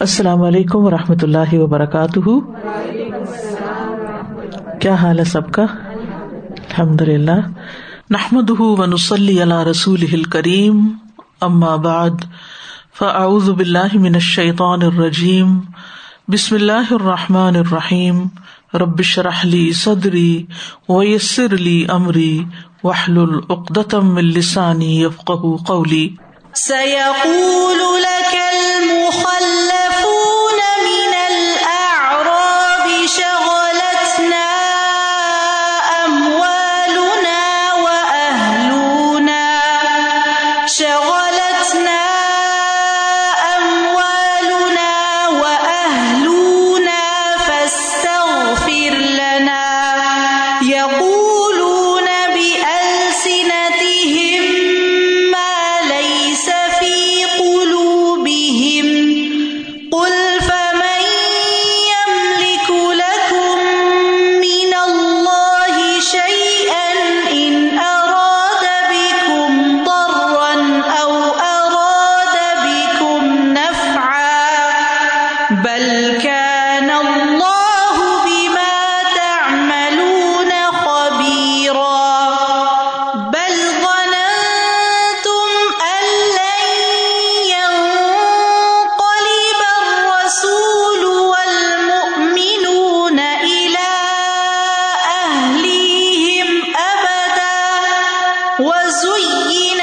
السلام علیکم و رحمۃ اللہ وبرکاتہ۔ کیا حال ہے سب کا؟ الحمد للہ نحمد ونسلی اللہ رسول کریم اما بعد، فاعوذ باللہ من الشیطان الرجیم۔ بسم اللہ الرحمٰن الرحیم۔ ربش رحلی صدری ویسر علی عمری وحل العقدم السانی قولی۔ سيقول لك زُيِّنَ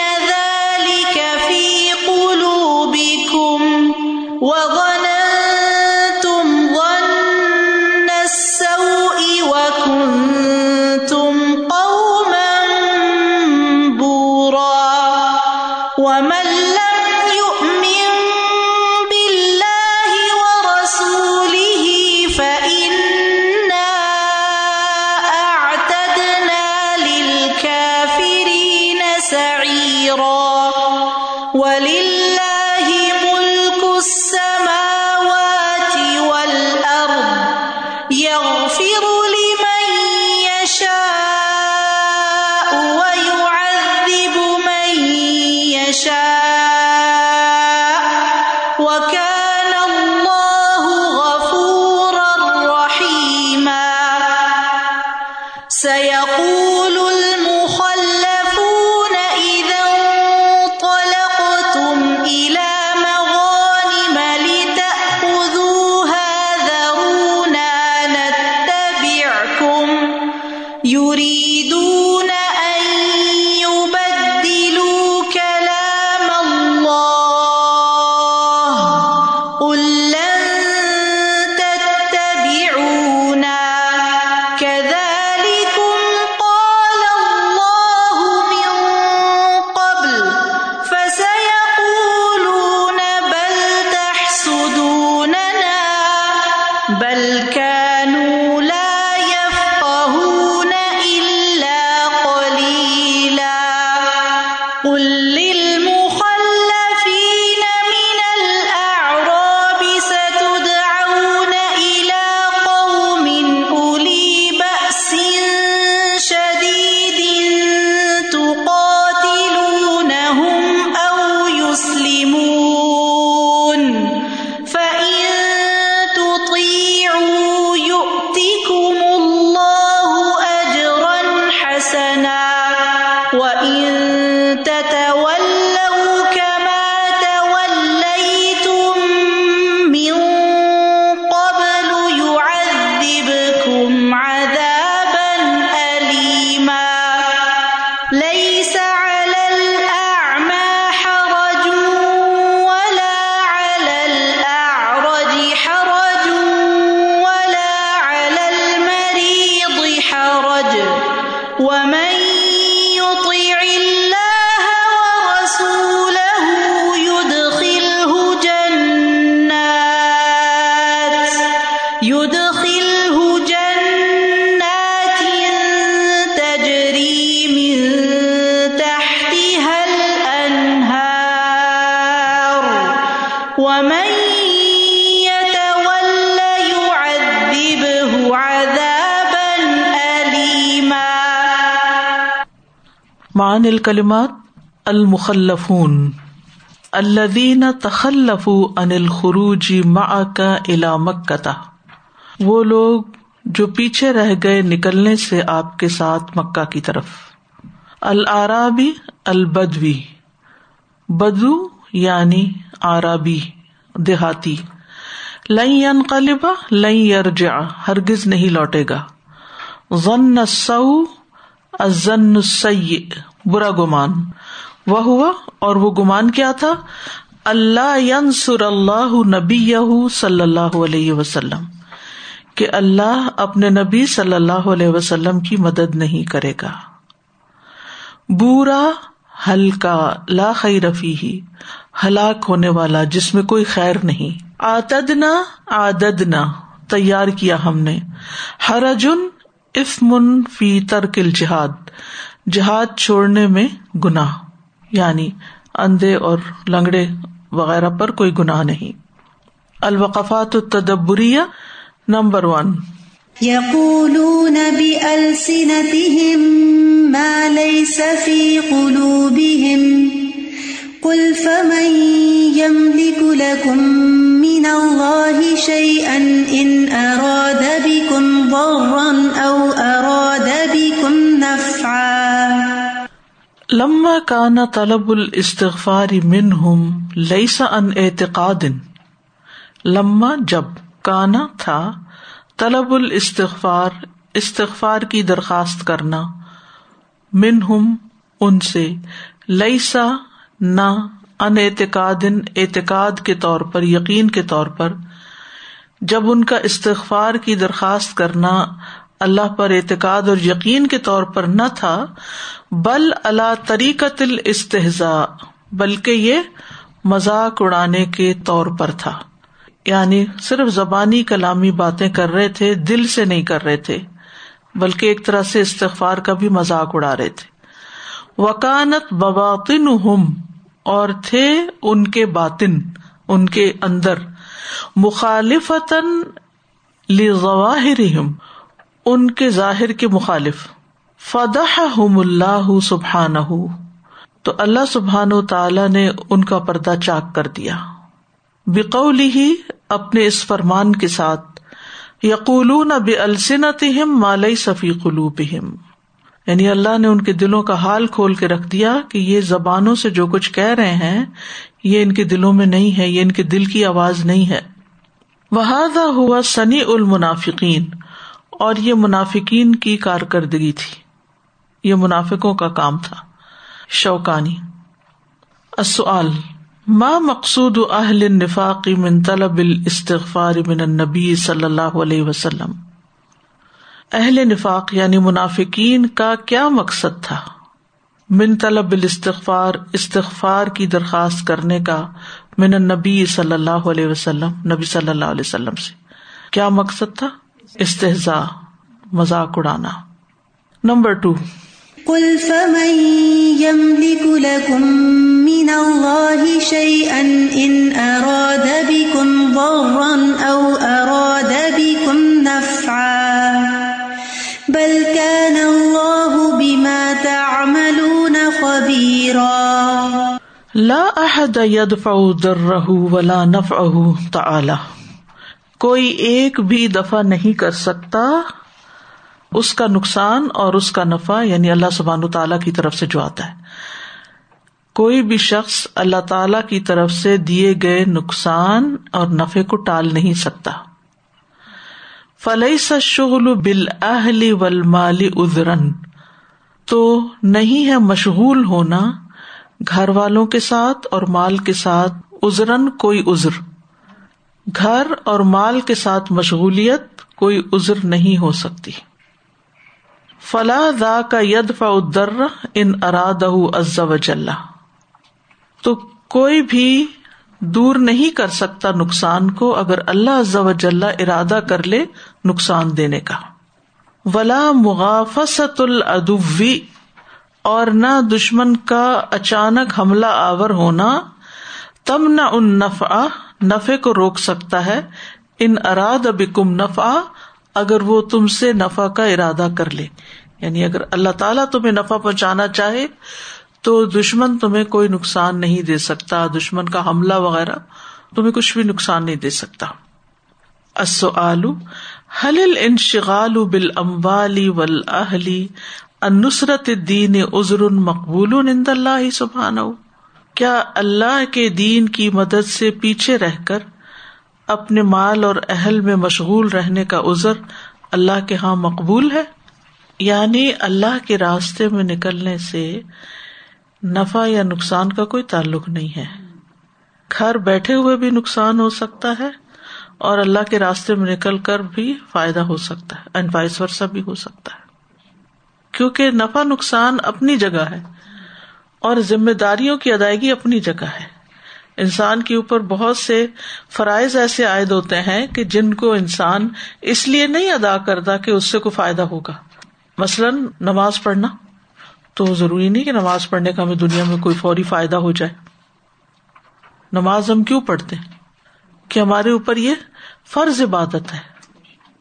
بلکہ مع معن الکلمات المخلفون الدین تخلف انل الخروج مع کا الا مکہ۔ وہ لوگ جو پیچھے رہ گئے نکلنے سے آپ کے ساتھ مکہ کی طرف۔ العرابی البدوی۔ بدو یعنی عربی، دیہاتی۔ لئی ان قلبہ لئی ارجا ہرگز نہیں لوٹے گا۔ ضن سو ازن سی برا گمان۔ وہ ہوا اور وہ گمان کیا تھا؟ اللہ ینسر اللہ نبی صلی اللہ علیہ وسلم، کہ اللہ اپنے نبی صلی اللہ علیہ وسلم کی مدد نہیں کرے گا۔ بورا، ہلکا، لا خی رفی ہی ہلاک ہونے والا، جس میں کوئی خیر نہیں۔ آتدنا، آددنا، تیار کیا ہم نے۔ ہرجن افمن فی ترکل جہاد جہاد چھوڑنے میں گناہ یعنی اندھے اور لنگڑے وغیرہ پر کوئی گناہ نہیں۔ الوقفات التدبریہ، نمبر ون۔ يقولون بألسنتهم ما ليس في قلوبهم قل فمن يملك لكم من الله شيئا إن أراد بكم ضرا أو أراد بكم نفعا لما كان طلب الاستغفار منهم ليس عن اعتقاد۔ لما جب کانا تھا طلب الاستغفار استغفار کی درخواست کرنا۔ من ہم ان سے لئیسا نہ ان اعتقاد اعتقاد کے طور پر، یقین کے طور پر۔ جب ان کا استغفار کی درخواست کرنا اللہ پر اعتقاد اور یقین کے طور پر نہ تھا، بل اللہ طریقت الاستحزا بلکہ یہ مذاق اڑانے کے طور پر تھا۔ یعنی صرف زبانی کلامی باتیں کر رہے تھے، دل سے نہیں کر رہے تھے، بلکہ ایک طرح سے استغفار کا بھی مذاق اڑا رہے تھے۔ وکانت بباطن ہم اور تھے ان کے باطن، ان کے اندر۔ مخالفتاً ان کے ظاہر کے مخالف۔ فدح اللہ سبحان تو اللہ سبحان و تعالی نے ان کا پردہ چاک کر دیا۔ بقولی ہی اپنے اس فرمان کے ساتھ۔ یقول بے السنت مالئی صفی قلوب یعنی اللہ نے ان کے دلوں کا حال کھول کے رکھ دیا کہ یہ زبانوں سے جو کچھ کہہ رہے ہیں، یہ ان کے دلوں میں نہیں ہے، یہ ان کے دل کی آواز نہیں ہے۔ وہ ہوا سنی المنافقین اور یہ منافقین کی کارکردگی تھی۔ یہ منافقوں کا کام تھا۔ شوکانی۔ ماں مقصود اہل نفاق من طلب الاستغفار من النبی صلی اللہ علیہ وسلم؟ اہل نفاق یعنی منافقین کا کیا مقصد تھا؟ من طلب الاستغفار، استغفار کی درخواست کرنے کا من النبی صلی اللہ علیہ وسلم، نبی صلی اللہ علیہ وسلم سے۔ کیا مقصد تھا؟ استحزا مذاق اڑانا۔ نمبر ٹو قل فمن يملك لكم من الله شيئا إن أراد بكم ضرا أو خبيرا. لا أحد يدفع ضره ولا نفعه تعالى. کوئی ایک بھی دفع نہیں کر سکتا، اس کا نقصان اور اس کا نفع یعنی اللہ سبحان تعالیٰ کی طرف سے جو آتا ہے۔ کوئی بھی شخص اللہ تعالی کی طرف سے دیے گئے نقصان اور نفے کو ٹال نہیں سکتا۔ فلئی شغل بل اہلی ول مالی ادرن تو نہیں ہے مشغول ہونا گھر والوں کے ساتھ اور مال کے ساتھ ازرن کوئی ازر گھر اور مال کے ساتھ مشغولیت کوئی ازر نہیں ہو سکتی۔ فلاح دا کا ید فدر ان اراد وجل تو کوئی بھی دور نہیں کر سکتا نقصان کو اگر اللہ عز وجل ارادہ کر لے نقصان دینے کا۔ ولا مغافست العدوی اور نہ دشمن کا اچانک حملہ آور ہونا تم نہ ان نفع نفے کو روک سکتا ہے۔ ان اراد بکم نفع، اگر وہ تم سے نفع کا ارادہ کر لے۔ یعنی اگر اللہ تعالیٰ تمہیں نفع پہنچانا چاہے تو دشمن تمہیں کوئی نقصان نہیں دے سکتا، دشمن کا حملہ وغیرہ تمہیں کچھ بھی نقصان نہیں دے سکتا۔ السؤال هل الانشغال بالاموال والاهل النصرت الدین عذر مقبول عند اللہ سبحانہ؟ کیا اللہ کے دین کی مدد سے پیچھے رہ کر اپنے مال اور اہل میں مشغول رہنے کا عذر اللہ کے ہاں مقبول ہے؟ یعنی اللہ کے راستے میں نکلنے سے نفع یا نقصان کا کوئی تعلق نہیں ہے۔ گھر بیٹھے ہوئے بھی نقصان ہو سکتا ہے۔ اور اللہ کے راستے میں نکل کر بھی فائدہ ہو سکتا ہے اینڈ وائس ورثہ بھی ہو سکتا ہے۔ کیونکہ نفع نقصان اپنی جگہ ہے اور ذمہ داریوں کی ادائیگی اپنی جگہ ہے۔ انسان کے اوپر بہت سے فرائض ایسے عائد ہوتے ہیں کہ جن کو انسان اس لیے نہیں ادا کرتا کہ اس سے کوئی فائدہ ہوگا۔ مثلاً نماز پڑھنا۔ تو ضروری نہیں کہ نماز پڑھنے کا ہمیں دنیا میں کوئی فوری فائدہ ہو جائے۔ نماز ہم کیوں پڑھتے؟ کہ ہمارے اوپر یہ فرض عبادت ہے۔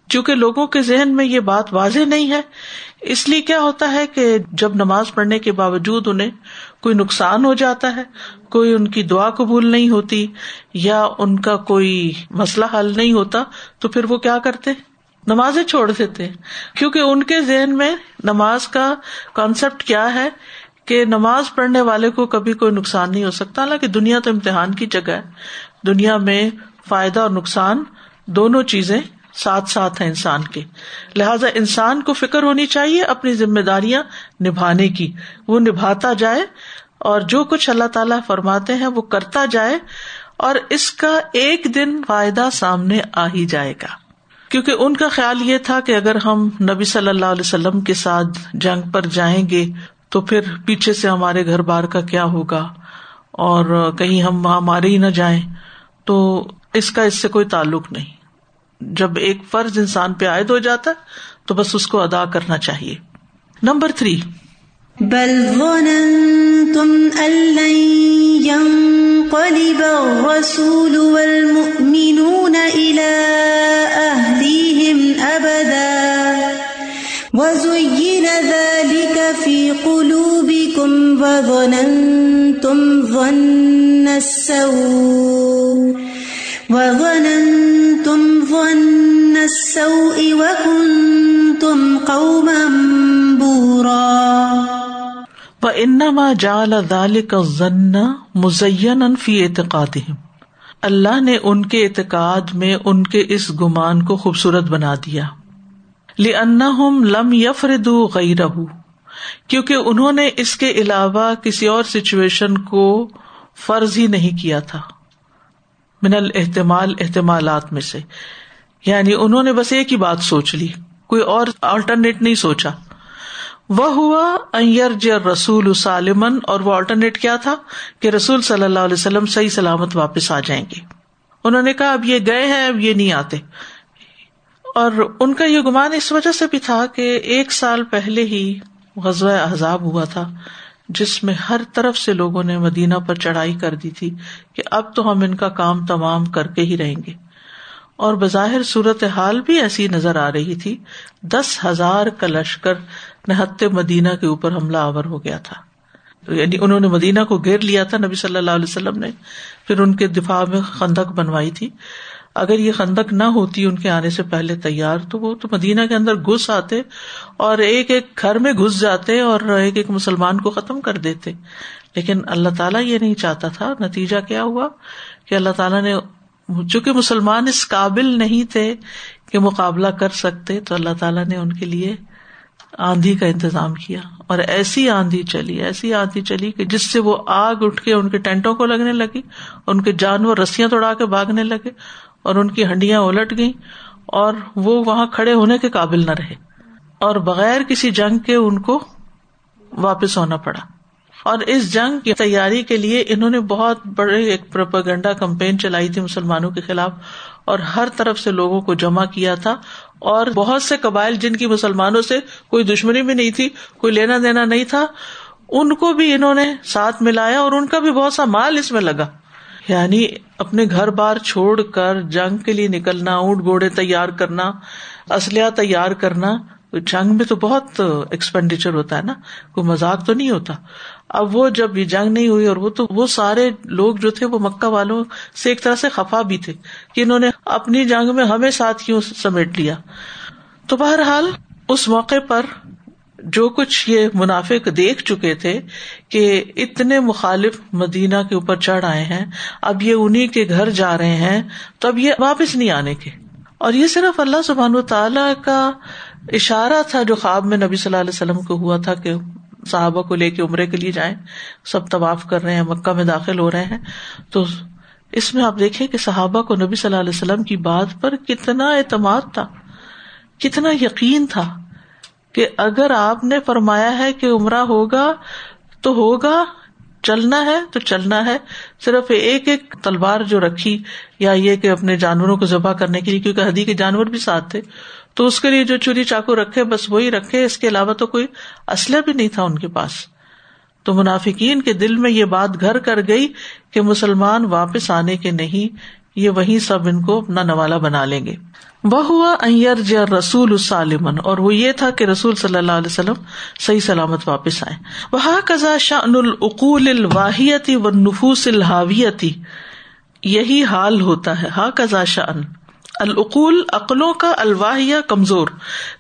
چونکہ لوگوں کے ذہن میں یہ بات واضح نہیں ہے، اس لیے کیا ہوتا ہے کہ جب نماز پڑھنے کے باوجود انہیں کوئی نقصان ہو جاتا ہے، کوئی ان کی دعا قبول نہیں ہوتی یا ان کا کوئی مسئلہ حل نہیں ہوتا، تو پھر وہ کیا کرتے؟ نمازیں چھوڑ دیتے۔ کیونکہ ان کے ذہن میں نماز کا کانسیپٹ کیا ہے کہ نماز پڑھنے والے کو کبھی کوئی نقصان نہیں ہو سکتا۔ حالانکہ دنیا تو امتحان کی جگہ ہے۔ دنیا میں فائدہ اور نقصان دونوں چیزیں ساتھ ساتھ ہیں انسان کے۔ لہذا انسان کو فکر ہونی چاہیے اپنی ذمہ داریاں نبھانے کی۔ وہ نبھاتا جائے اور جو کچھ اللہ تعالیٰ فرماتے ہیں وہ کرتا جائے اور اس کا ایک دن فائدہ سامنے آ ہی جائے گا۔ کیونکہ ان کا خیال یہ تھا کہ اگر ہم نبی صلی اللہ علیہ وسلم کے ساتھ جنگ پر جائیں گے تو پھر پیچھے سے ہمارے گھر بار کا کیا ہوگا؟ اور کہیں ہم وہاں مارے ہی نہ جائیں تو اس کا اس سے کوئی تعلق نہیں۔ جب ایک فرض انسان پہ عائد ہو جاتا تو بس اس کو ادا کرنا چاہیے۔ Number three. بل ظننتم أن لن ينقلب الرسول والمؤمنون إلى أهليهم أبدا وزين ذلك في قلوبكم وظننتم ظن السوء وظننتم السوء وكنتم قوما بورا. انما جال دال کا ضن مزین فی اعتقاد اللہ نے ان کے اعتقاد میں ان کے اس گمان کو خوبصورت بنا دیا۔ لم لم یفرد غیر کیونکہ انہوں نے اس کے علاوہ کسی اور سچویشن کو فرض ہی نہیں کیا تھا۔ من الحتمال احتمالات میں سے۔ یعنی انہوں نے بس ایک ہی بات سوچ لی، کوئی اور آلٹرنیٹ نہیں سوچا۔ وہ ہوا رسول سالمن اور وہ آلٹرنیٹ کیا تھا کہ رسول صلی اللہ علیہ وسلم صحیح سلامت واپس آ جائیں گے۔ انہوں نے کہا، اب یہ گئے ہیں، اب یہ نہیں آتے۔ اور ان کا یہ گمان اس وجہ سے بھی تھا کہ ایک سال پہلے ہی غزوہ احزاب ہوا تھا، جس میں ہر طرف سے لوگوں نے مدینہ پر چڑھائی کر دی تھی کہ اب تو ہم ان کا کام تمام کر کے ہی رہیں گے۔ اور بظاہر صورت حال بھی ایسی نظر آ رہی تھی۔ دس ہزار کا لشکر نہتے مدینہ کے اوپر حملہ آور ہو گیا تھا۔ یعنی انہوں نے مدینہ کو گھیر لیا تھا۔ نبی صلی اللہ علیہ وسلم نے پھر ان کے دفاع میں خندق بنوائی تھی۔ اگر یہ خندق نہ ہوتی، ان کے آنے سے پہلے تیار تو وہ تو مدینہ کے اندر گھس آتے اور ایک ایک گھر میں گھس جاتے اور ایک ایک مسلمان کو ختم کر دیتے۔ لیکن اللہ تعالیٰ یہ نہیں چاہتا تھا۔ نتیجہ کیا ہوا؟ کہ اللہ تعالیٰ نے چونکہ مسلمان اس قابل نہیں تھے کہ مقابلہ کر سکتے، تو اللہ تعالیٰ نے ان کے لیے آندھی کا انتظام کیا اور ایسی آندھی چلی، ایسی آندھی چلی کہ جس سے وہ آگ اٹھ کے ان کے ٹینٹوں کو لگنے لگی، ان کے جانور رسیاں توڑا کے بھاگنے لگے اور ان کی ہڈیاں الٹ گئی اور وہ وہاں کھڑے ہونے کے قابل نہ رہے اور بغیر کسی جنگ کے ان کو واپس ہونا پڑا۔ اور اس جنگ کی تیاری کے لیے انہوں نے بہت بڑے ایک پروپگنڈا کمپین چلائی تھی مسلمانوں کے خلاف اور ہر طرف سے لوگوں کو جمع کیا تھا اور بہت سے قبائل جن کی مسلمانوں سے کوئی دشمنی بھی نہیں تھی، کوئی لینا دینا نہیں تھا، ان کو بھی انہوں نے ساتھ ملایا اور ان کا بھی بہت سا مال اس میں لگا۔ یعنی اپنے گھر بار چھوڑ کر جنگ کے لیے نکلنا، اونٹ گھوڑے تیار کرنا، اسلحہ تیار کرنا، جنگ میں تو بہت ایکسپینڈیچر ہوتا ہے نا، کوئی مزاق تو نہیں ہوتا۔ اب وہ جب یہ جنگ نہیں ہوئی اور وہ تو وہ سارے لوگ جو تھے وہ مکہ والوں سے ایک طرح سے خفا بھی تھے کہ انہوں نے اپنی جنگ میں ہمیں ساتھ کیوں سمیٹ لیا۔ تو بہرحال اس موقع پر جو کچھ یہ منافق دیکھ چکے تھے کہ اتنے مخالف مدینہ کے اوپر چڑھ آئے ہیں، اب یہ انہیں کے گھر جا رہے ہیں، تو اب یہ واپس نہیں آنے کے۔ اور یہ صرف اللہ سبحان و تعالی کا اشارہ تھا جو خواب میں نبی صلی اللہ علیہ وسلم کو ہوا تھا کہ صحابہ کو لے کے عمرے کے لیے جائیں، سب طواف کر رہے ہیں، مکہ میں داخل ہو رہے ہیں۔ تو اس میں آپ دیکھیں کہ صحابہ کو نبی صلی اللہ علیہ وسلم کی بات پر کتنا اعتماد تھا، کتنا یقین تھا کہ اگر آپ نے فرمایا ہے کہ عمرہ ہوگا تو ہوگا، چلنا ہے تو چلنا ہے۔ صرف ایک ایک تلوار جو رکھی، یا یہ کہ اپنے جانوروں کو ذبح کرنے کے لیے، کیونکہ ہدی کے جانور بھی ساتھ تھے۔ تو اس کے لیے جو چوری چاقو رکھے، بس وہی رکھے، اس کے علاوہ تو کوئی اسلحہ بھی نہیں تھا ان کے پاس۔ تو منافقین کے دل میں یہ بات گھر کر گئی کہ مسلمان واپس آنے کے نہیں، یہ وہی سب ان کو اپنا نوالا بنا لیں گے۔ وہ ہوا جر رسول سالمن اور وہ یہ تھا کہ رسول صلی اللہ علیہ وسلم صحیح سلامت واپس آئے وہ کزا شان العقول الواحیتی و نفوس الحاویتی یہی حال ہوتا ہے۔ ہا کزا شان العقول عقلوں کا الواحیہ کمزور۔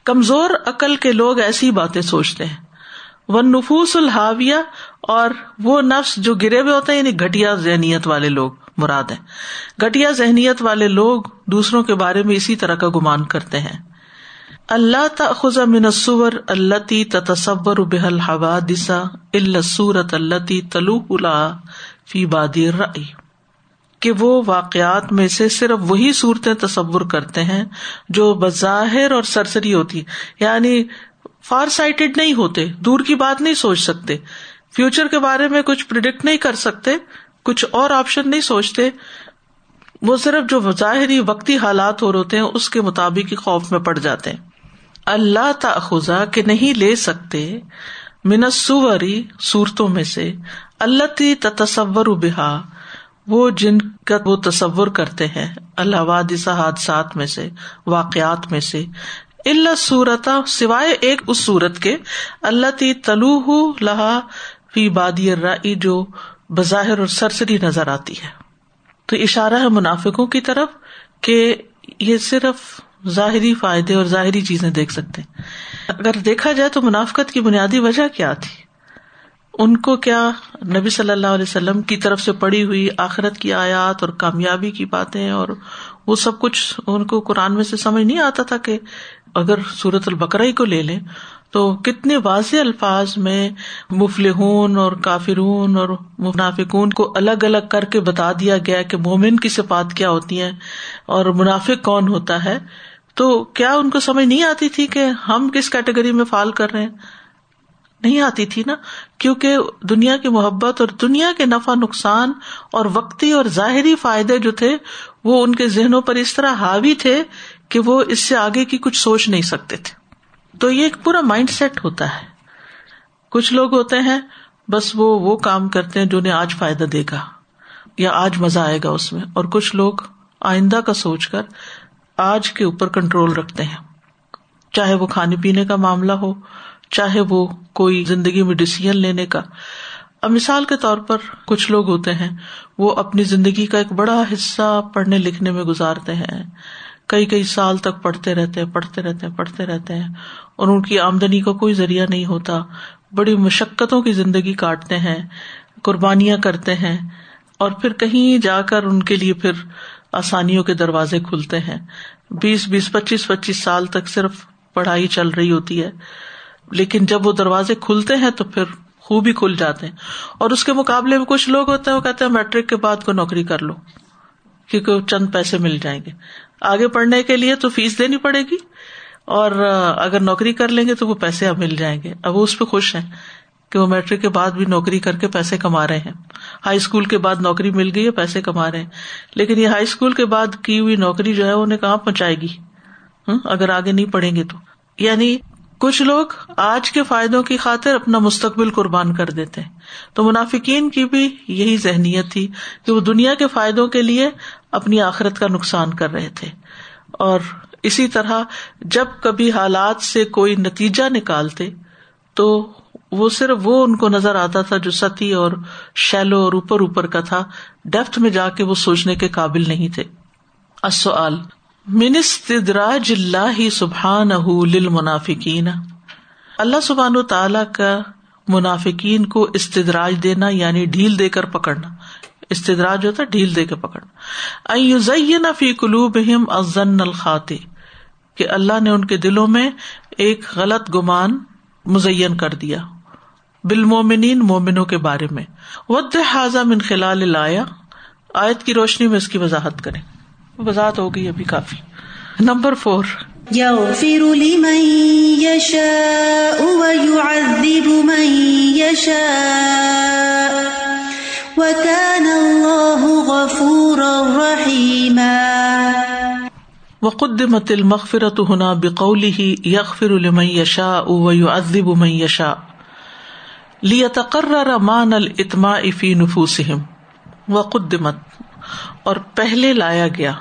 کمزور عقل کے لوگ ایسی باتیں سوچتے ہیں۔ وہ نفوس الحاویہ، اور وہ نفس جو گرے ہوئے ہوتے ہیں یعنی گٹیا ذہنیت والے لوگ، مراد ہے گٹیا ذہنیت والے لوگ دوسروں کے بارے میں اسی طرح کا گمان کرتے ہیں۔ اللہ تخذ منصور اللہ تی تصور بحل ہوا دسا الصورت اللہ تی تلو فی بادی رئی کہ وہ واقعات میں سے صرف وہی صورتیں تصور کرتے ہیں جو بظاہر اور سرسری ہوتی یعنی فار سائٹڈ نہیں ہوتے، دور کی بات نہیں سوچ سکتے۔ فیوچر کے بارے میں کچھ پرڈکٹ نہیں کر سکتے، کچھ اور آپشن نہیں سوچتے۔ وہ صرف جو ظاہری وقتی حالات ہو رہے ہیں، اس کے مطابق ہی خوف میں پڑ جاتے ہیں۔ اللہ تخذا کہ نہیں لے سکتے منسوری صورتوں میں سے اللہ تی تصور بحا وہ جن کا وہ تصور کرتے ہیں، اللہ وادثہ حادثات میں سے، واقعات میں سے۔ اللہ صورت سوائے ایک اس صورت کے اللہ تی تلو لہا فی بادی رائی جو بظاہر اور سرسری نظر آتی ہے۔ تو اشارہ ہے منافقوں کی طرف کہ یہ صرف ظاہری فائدے اور ظاہری چیزیں دیکھ سکتے اگر دیکھا جائے تو منافقت کی بنیادی وجہ کیا تھی؟ ان کو کیا نبی صلی اللہ علیہ وسلم کی طرف سے پڑی ہوئی آخرت کی آیات اور کامیابی کی باتیں اور وہ سب کچھ ان کو قرآن میں سے سمجھ نہیں آتا تھا کہ اگر سورت البکرا کو لے لیں تو کتنے واضح الفاظ میں مفلحون اور کافرون اور منافقون کو الگ الگ کر کے بتا دیا گیا کہ مومن کی صفات کیا ہوتی ہیں اور منافق کون ہوتا ہے تو کیا ان کو سمجھ نہیں آتی تھی کہ ہم کس کیٹیگری میں فال کر رہے ہیں؟ نہیں آتی تھی نا، کیونکہ دنیا کی محبت اور دنیا کے نفع، نقصان اور وقتی اور ظاہری فائدے جو تھے، وہ ان کے ذہنوں پر اس طرح حاوی تھے کہ وہ اس سے آگے کی کچھ سوچ نہیں سکتے تھے۔ تو یہ ایک پورا مائنڈ سیٹ ہوتا ہے۔ کچھ لوگ ہوتے ہیں، بس وہ وہ کام کرتے ہیں جو انہیں آج فائدہ دے گا، یا آج مزہ آئے گا اس میں۔ اور کچھ لوگ آئندہ کا سوچ کر آج کے اوپر کنٹرول رکھتے ہیں۔ چاہے وہ کھانے پینے کا معاملہ ہو چاہے وہ کوئی زندگی میں ڈسیزن لینے کا۔ اب مثال کے طور پر کچھ لوگ ہوتے ہیں، وہ اپنی زندگی کا ایک بڑا حصہ پڑھنے لکھنے میں گزارتے ہیں۔ کئی کئی سال تک پڑھتے رہتے ہیں، پڑھتے رہتے ہیں، پڑھتے رہتے ہیں۔ اور ان کی آمدنی کا کوئی ذریعہ نہیں ہوتا۔ بڑی مشقتوں کی زندگی کاٹتے ہیں، قربانیاں کرتے ہیں۔ اور پھر کہیں جا کر ان کے لیے پھر آسانیوں کے دروازے کھلتے ہیں۔ بیس بیس، پچیس پچیس سال تک صرف پڑھائی چل رہی ہوتی ہے۔ لیکن جب وہ دروازے کھلتے ہیں تو پھر خوب ہی کھل جاتے ہیں۔ اور اس کے مقابلے میں کچھ لوگ ہوتے ہیں، وہ کہتے ہیں، میٹرک کے بعد کو نوکری کر لو، کیونکہ چند پیسے مل جائیں گے۔ آگے پڑھنے کے لیے تو فیس دینی پڑے گی، اور اگر نوکری کر لیں گے تو وہ پیسے اب مل جائیں گے۔ اب وہ اس پہ خوش ہیں کہ وہ میٹرک کے بعد بھی نوکری کر کے پیسے کما رہے ہیں۔ ہائی اسکول کے بعد نوکری مل گئی ہے، پیسے کما رہے ہیں۔ لیکن یہ ہائی اسکول کے بعد کی ہوئی نوکری جو ہے انہیں کہاں پہنچائے گی؟ اگر آگے نہیں پڑھیں گے تو۔ یعنی کچھ لوگ آج کے فائدوں کی خاطر اپنا مستقبل قربان کر دیتے تو منافقین کی بھی یہی ذہنیت تھی کہ وہ دنیا کے فائدوں کے لیے اپنی آخرت کا نقصان کر رہے تھے۔ اور اسی طرح جب کبھی حالات سے کوئی نتیجہ نکالتے تو وہ صرف وہ ان کو نظر آتا تھا جو ستی اور شیلو اور اوپر اوپر کا تھا۔ ڈیپتھ میں جا کے وہ سوچنے کے قابل نہیں تھے۔ منستراج اللہ سبحان منافقین اللہ سبحان و تعالی کا منافقین کو استدراج دینا یعنی ڈھیل دے کر پکڑنا۔ استدراج ہوتا ڈھیل دے کے پکڑنا۔ فی قلوب ازن الخاتے کہ اللہ نے ان کے دلوں میں ایک غلط گمان مزین کر دیا۔ بال مومنین مومنوں کے بارے میں۔ ود حاضہ من خلال لایا آیت کی روشنی میں اس کی وضاحت کریں۔ وضاحت ہو گئی ابھی کافی۔ Number four. يغفر لمن يشاء ويعذب من يشاء وكان الله غفورا رحيما وقدمت المغفرة هنا بقوله يغفر لمن يشاء ويعذب من يشاء لیتقرر مان الاتماع فی نفوسهم۔ وقدمت۔ اور پہلے لایا گیا۔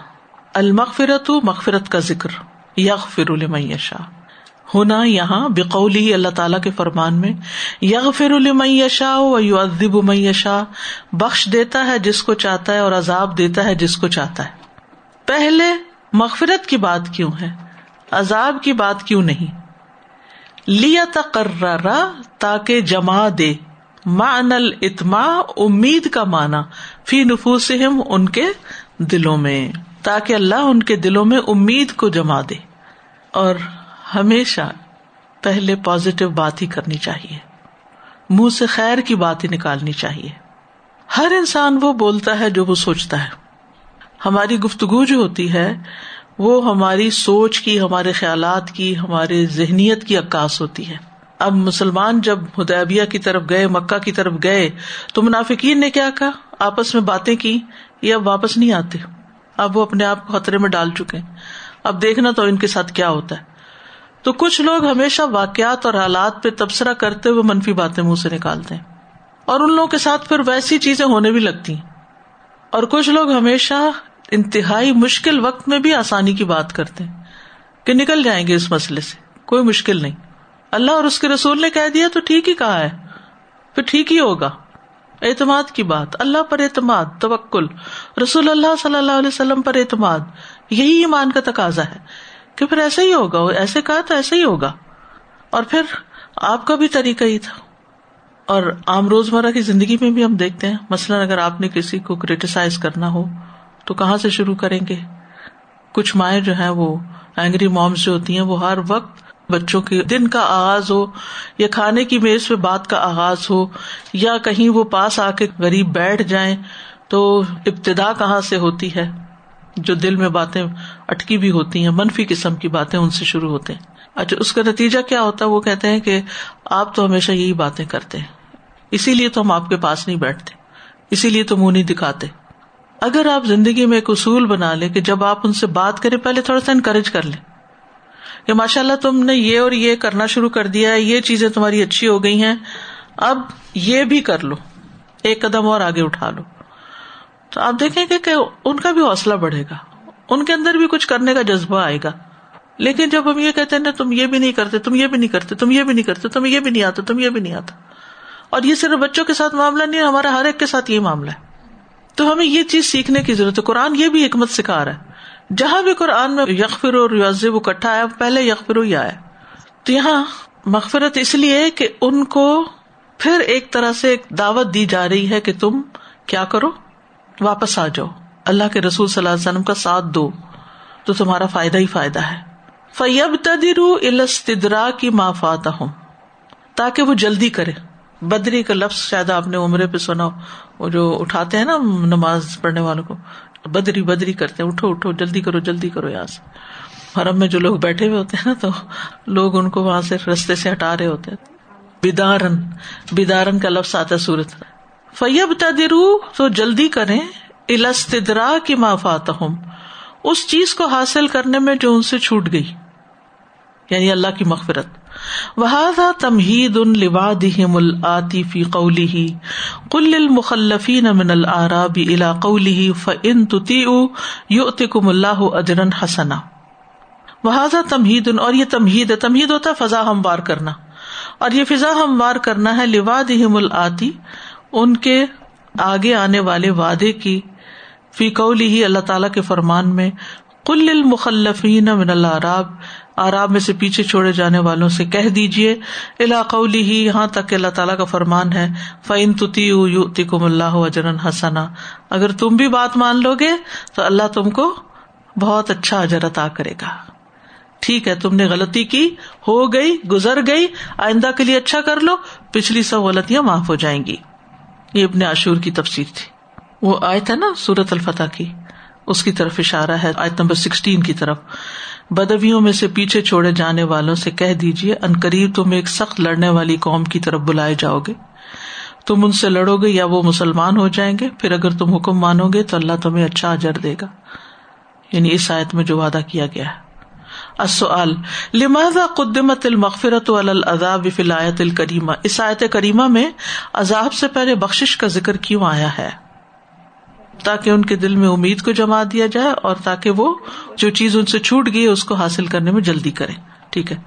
المغفرت مغفرت کا ذکر، یغفر لمن ہونا یہاں بقولی اللہ تعالیٰ کے فرمان میں یغ فر یشا و یو ادب میشا بخش دیتا ہے جس کو چاہتا ہے اور عذاب دیتا ہے جس کو چاہتا ہے۔ پہلے مغفرت کی بات کیوں ہے؟ عذاب کی بات کیوں نہیں؟ لیا تقرر تاکہ جما دے۔ مان الاتما امید کا مانا فی نفوس ان کے دلوں میں۔ تاکہ اللہ ان کے دلوں میں امید کو جما دے اور ہمیشہ پہلے پازیٹو بات ہی کرنی چاہیے۔ منہ سے خیر کی بات ہی نکالنی چاہیے۔ ہر انسان وہ بولتا ہے جو وہ سوچتا ہے۔ ہماری گفتگو جو ہوتی ہے، وہ ہماری سوچ کی، ہمارے خیالات کی، ہمارے ذہنیت کی عکاس ہوتی ہے۔ اب مسلمان جب ہدیبیہ کی طرف گئے، مکہ کی طرف گئے، تو منافقین نے کیا کہا؟ آپس میں باتیں کی یہ اب واپس نہیں آتے؟ اب وہ اپنے آپ کو خطرے میں ڈال چکے اب دیکھنا تو ان کے ساتھ کیا ہوتا ہے۔ تو کچھ لوگ ہمیشہ واقعات اور حالات پہ تبصرہ کرتے ہوئے منفی باتیں منہ سے نکالتے ہیں۔ اور ان لوگوں کے ساتھ پھر ویسی چیزیں ہونے بھی لگتی ہیں۔ اور کچھ لوگ ہمیشہ انتہائی مشکل وقت میں بھی آسانی کی بات کرتے ہیں کہ نکل جائیں گے اس مسئلے سے۔ کوئی مشکل نہیں۔ اللہ اور اس کے رسول نے کہہ دیا تو ٹھیک ہی کہا ہے۔ پھر ٹھیک ہی ہوگا۔ اعتماد کی بات، اللہ پر اعتماد، توکل۔ رسول اللہ صلی اللہ علیہ وسلم پر اعتماد، یہی ایمان کا تقاضا ہے کہ پھر ایسا ہی ہوگا ایسے کہا تو ایسا ہی ہوگا۔ اور پھر آپ کا بھی طریقہ ہی تھا۔ اور عام روزمرہ کی زندگی میں بھی ہم دیکھتے ہیں، مثلاً اگر آپ نے کسی کو کریٹیسائز کرنا ہو، تو کہاں سے شروع کریں گے؟ کچھ مائیں جو ہیں وہ اینگری مومس جو ہوتی ہیں، وہ ہر وقت بچوں کے دن کا آغاز ہو، یا کھانے کی میز پہ بات کا آغاز ہو، یا کہیں وہ پاس آ کے غریب بیٹھ جائیں، تو ابتدا کہاں سے ہوتی ہے؟ جو دل میں باتیں اٹکی بھی ہوتی ہیں، منفی قسم کی باتیں ان سے شروع ہوتے ہیں۔ اچھا اس کا نتیجہ کیا ہوتا ہے؟ وہ کہتے ہیں کہ آپ تو ہمیشہ یہی باتیں کرتے ہیں، اسی لیے تو ہم آپ کے پاس نہیں بیٹھتے، اسی لیے تو منہ نہیں دکھاتے۔ اگر آپ زندگی میں ایک اصول بنا لیں کہ جب آپ ان سے بات کریں، پہلے تھوڑا سا انکریج کر لیں۔ کہ ماشاء اللہ تم نے یہ اور یہ کرنا شروع کر دیا ہے، یہ چیزیں تمہاری اچھی ہو گئی ہیں، اب یہ بھی کر لو، ایک قدم اور آگے اٹھا لو۔ تو آپ دیکھیں گے کہ ان کا بھی حوصلہ بڑھے گا، ان کے اندر بھی کچھ کرنے کا جذبہ آئے گا۔ لیکن جب ہم یہ کہتے ہیں نا تم یہ بھی نہیں کرتے، تم یہ بھی نہیں کرتے، تم یہ بھی نہیں کرتے تم یہ بھی نہیں آتا تم یہ بھی نہیں آتا۔ اور یہ صرف بچوں کے ساتھ معاملہ نہیں، ہمارا ہر ایک کے ساتھ یہ معاملہ ہے۔ تو ہمیں یہ چیز سیکھنے کی ضرورت ہے۔ قرآن یہ بھی حکمت سکھا رہا ہے۔ جہاں بھی قرآن میں یکفر اور یوزب اکٹھا ہے، پہلے یکفر ہی آیا۔ تو یہاں مغفرت اس لیے کہ ان کو پھر ایک طرح سے ایک دعوت دی جا رہی ہے کہ تم کیا کرو؟ واپس آ جاؤ۔ اللہ کے رسول صلی اللہ علیہ وسلم کا ساتھ دو، تو تمہارا فائدہ ہی فائدہ ہے۔ فیب تدرو السترا کی مافات ہوں تاکہ وہ جلدی کرے۔ بدری کا لفظ شاید آپ نے عمرے پہ سنا وہ جو اٹھاتے ہیں نا نماز پڑھنے والوں کو۔ بدری بدری کرتے اٹھو اٹھو، جلدی کرو جلدی کرو یہاں سے۔ حرم میں جو لوگ بیٹھے ہوئے ہوتے ہیں نا، تو لوگ ان کو وہاں سے رستے سے ہٹا رہے ہوتے بیدارن بیدارن کا لفظ آتا ہے سورت۔ فیب تدرو تو جلدی کریں۔ السترا کی معافات ہوں اس چیز کو حاصل کرنے میں جو ان سے چھوٹ گئی۔ یعنی اللہ کی مغفرت۔ وہذا تمہید ان لبادہم الآتی فی قوله۔ قل للمخلفین من الآراب الى قوله فإن تطیعوا یؤتکم اللہ اجرا حسنا۔ وہذا تمہید اور یہ تمہید ہے۔ تمہید ہوتا ہے فضا ہموار کرنا۔ اور یہ فضا ہم وار کرنا ہے لواد آتی ان کے آگے آنے والے وعدے کی۔ فی قولی ہی اللہ تعالیٰ کے فرمان میں کل المخلفین من العراب آراب میں سے پیچھے چھوڑے جانے والوں سے کہہ دیجیے قولی ہی یہاں تک کہ اللہ تعالیٰ کا فرمان ہے فعین تتی کم اللہ اجرن حسنا۔ اگر تم بھی بات مان لو گے تو اللہ تم کو بہت اچھا اجر عطا کرے گا۔ ٹھیک ہے، تم نے غلطی کی، ہو گئی، گزر گئی، آئندہ کے لیے اچھا کر لو، پچھلی سب غلطیاں معاف ہو جائیں گی۔ یہ اپنے عاشور کی تفصیل تھی۔ وہ آئے تھے نا سورت الفتح کی۔ اس کی طرف اشارہ ہے، آیت نمبر سکسٹین کی طرف۔ بدویوں میں سے پیچھے چھوڑے جانے والوں سے کہہ دیجیے ان قریب تم ایک سخت لڑنے والی قوم کی طرف بلائے جاؤ گے۔ تم ان سے لڑو گے یا وہ مسلمان ہو جائیں گے؟ پھر اگر تم حکم مانو گے تو اللہ تمہیں اچھا اجر دے گا۔ یعنی اس آیت میں جو وعدہ کیا گیا ہے۔ لماذا قدمت المغفرت العذاب فی الایت الکریمہ؟ اس آیت کریمہ میں عذاب سے پہلے بخش کا ذکر کیوں آیا ہے؟ تاکہ ان کے دل میں امید کو جما دیا جائے اور تاکہ وہ جو چیز ان سے چھوٹ گئی اس کو حاصل کرنے میں جلدی کرے ٹھیک ہے۔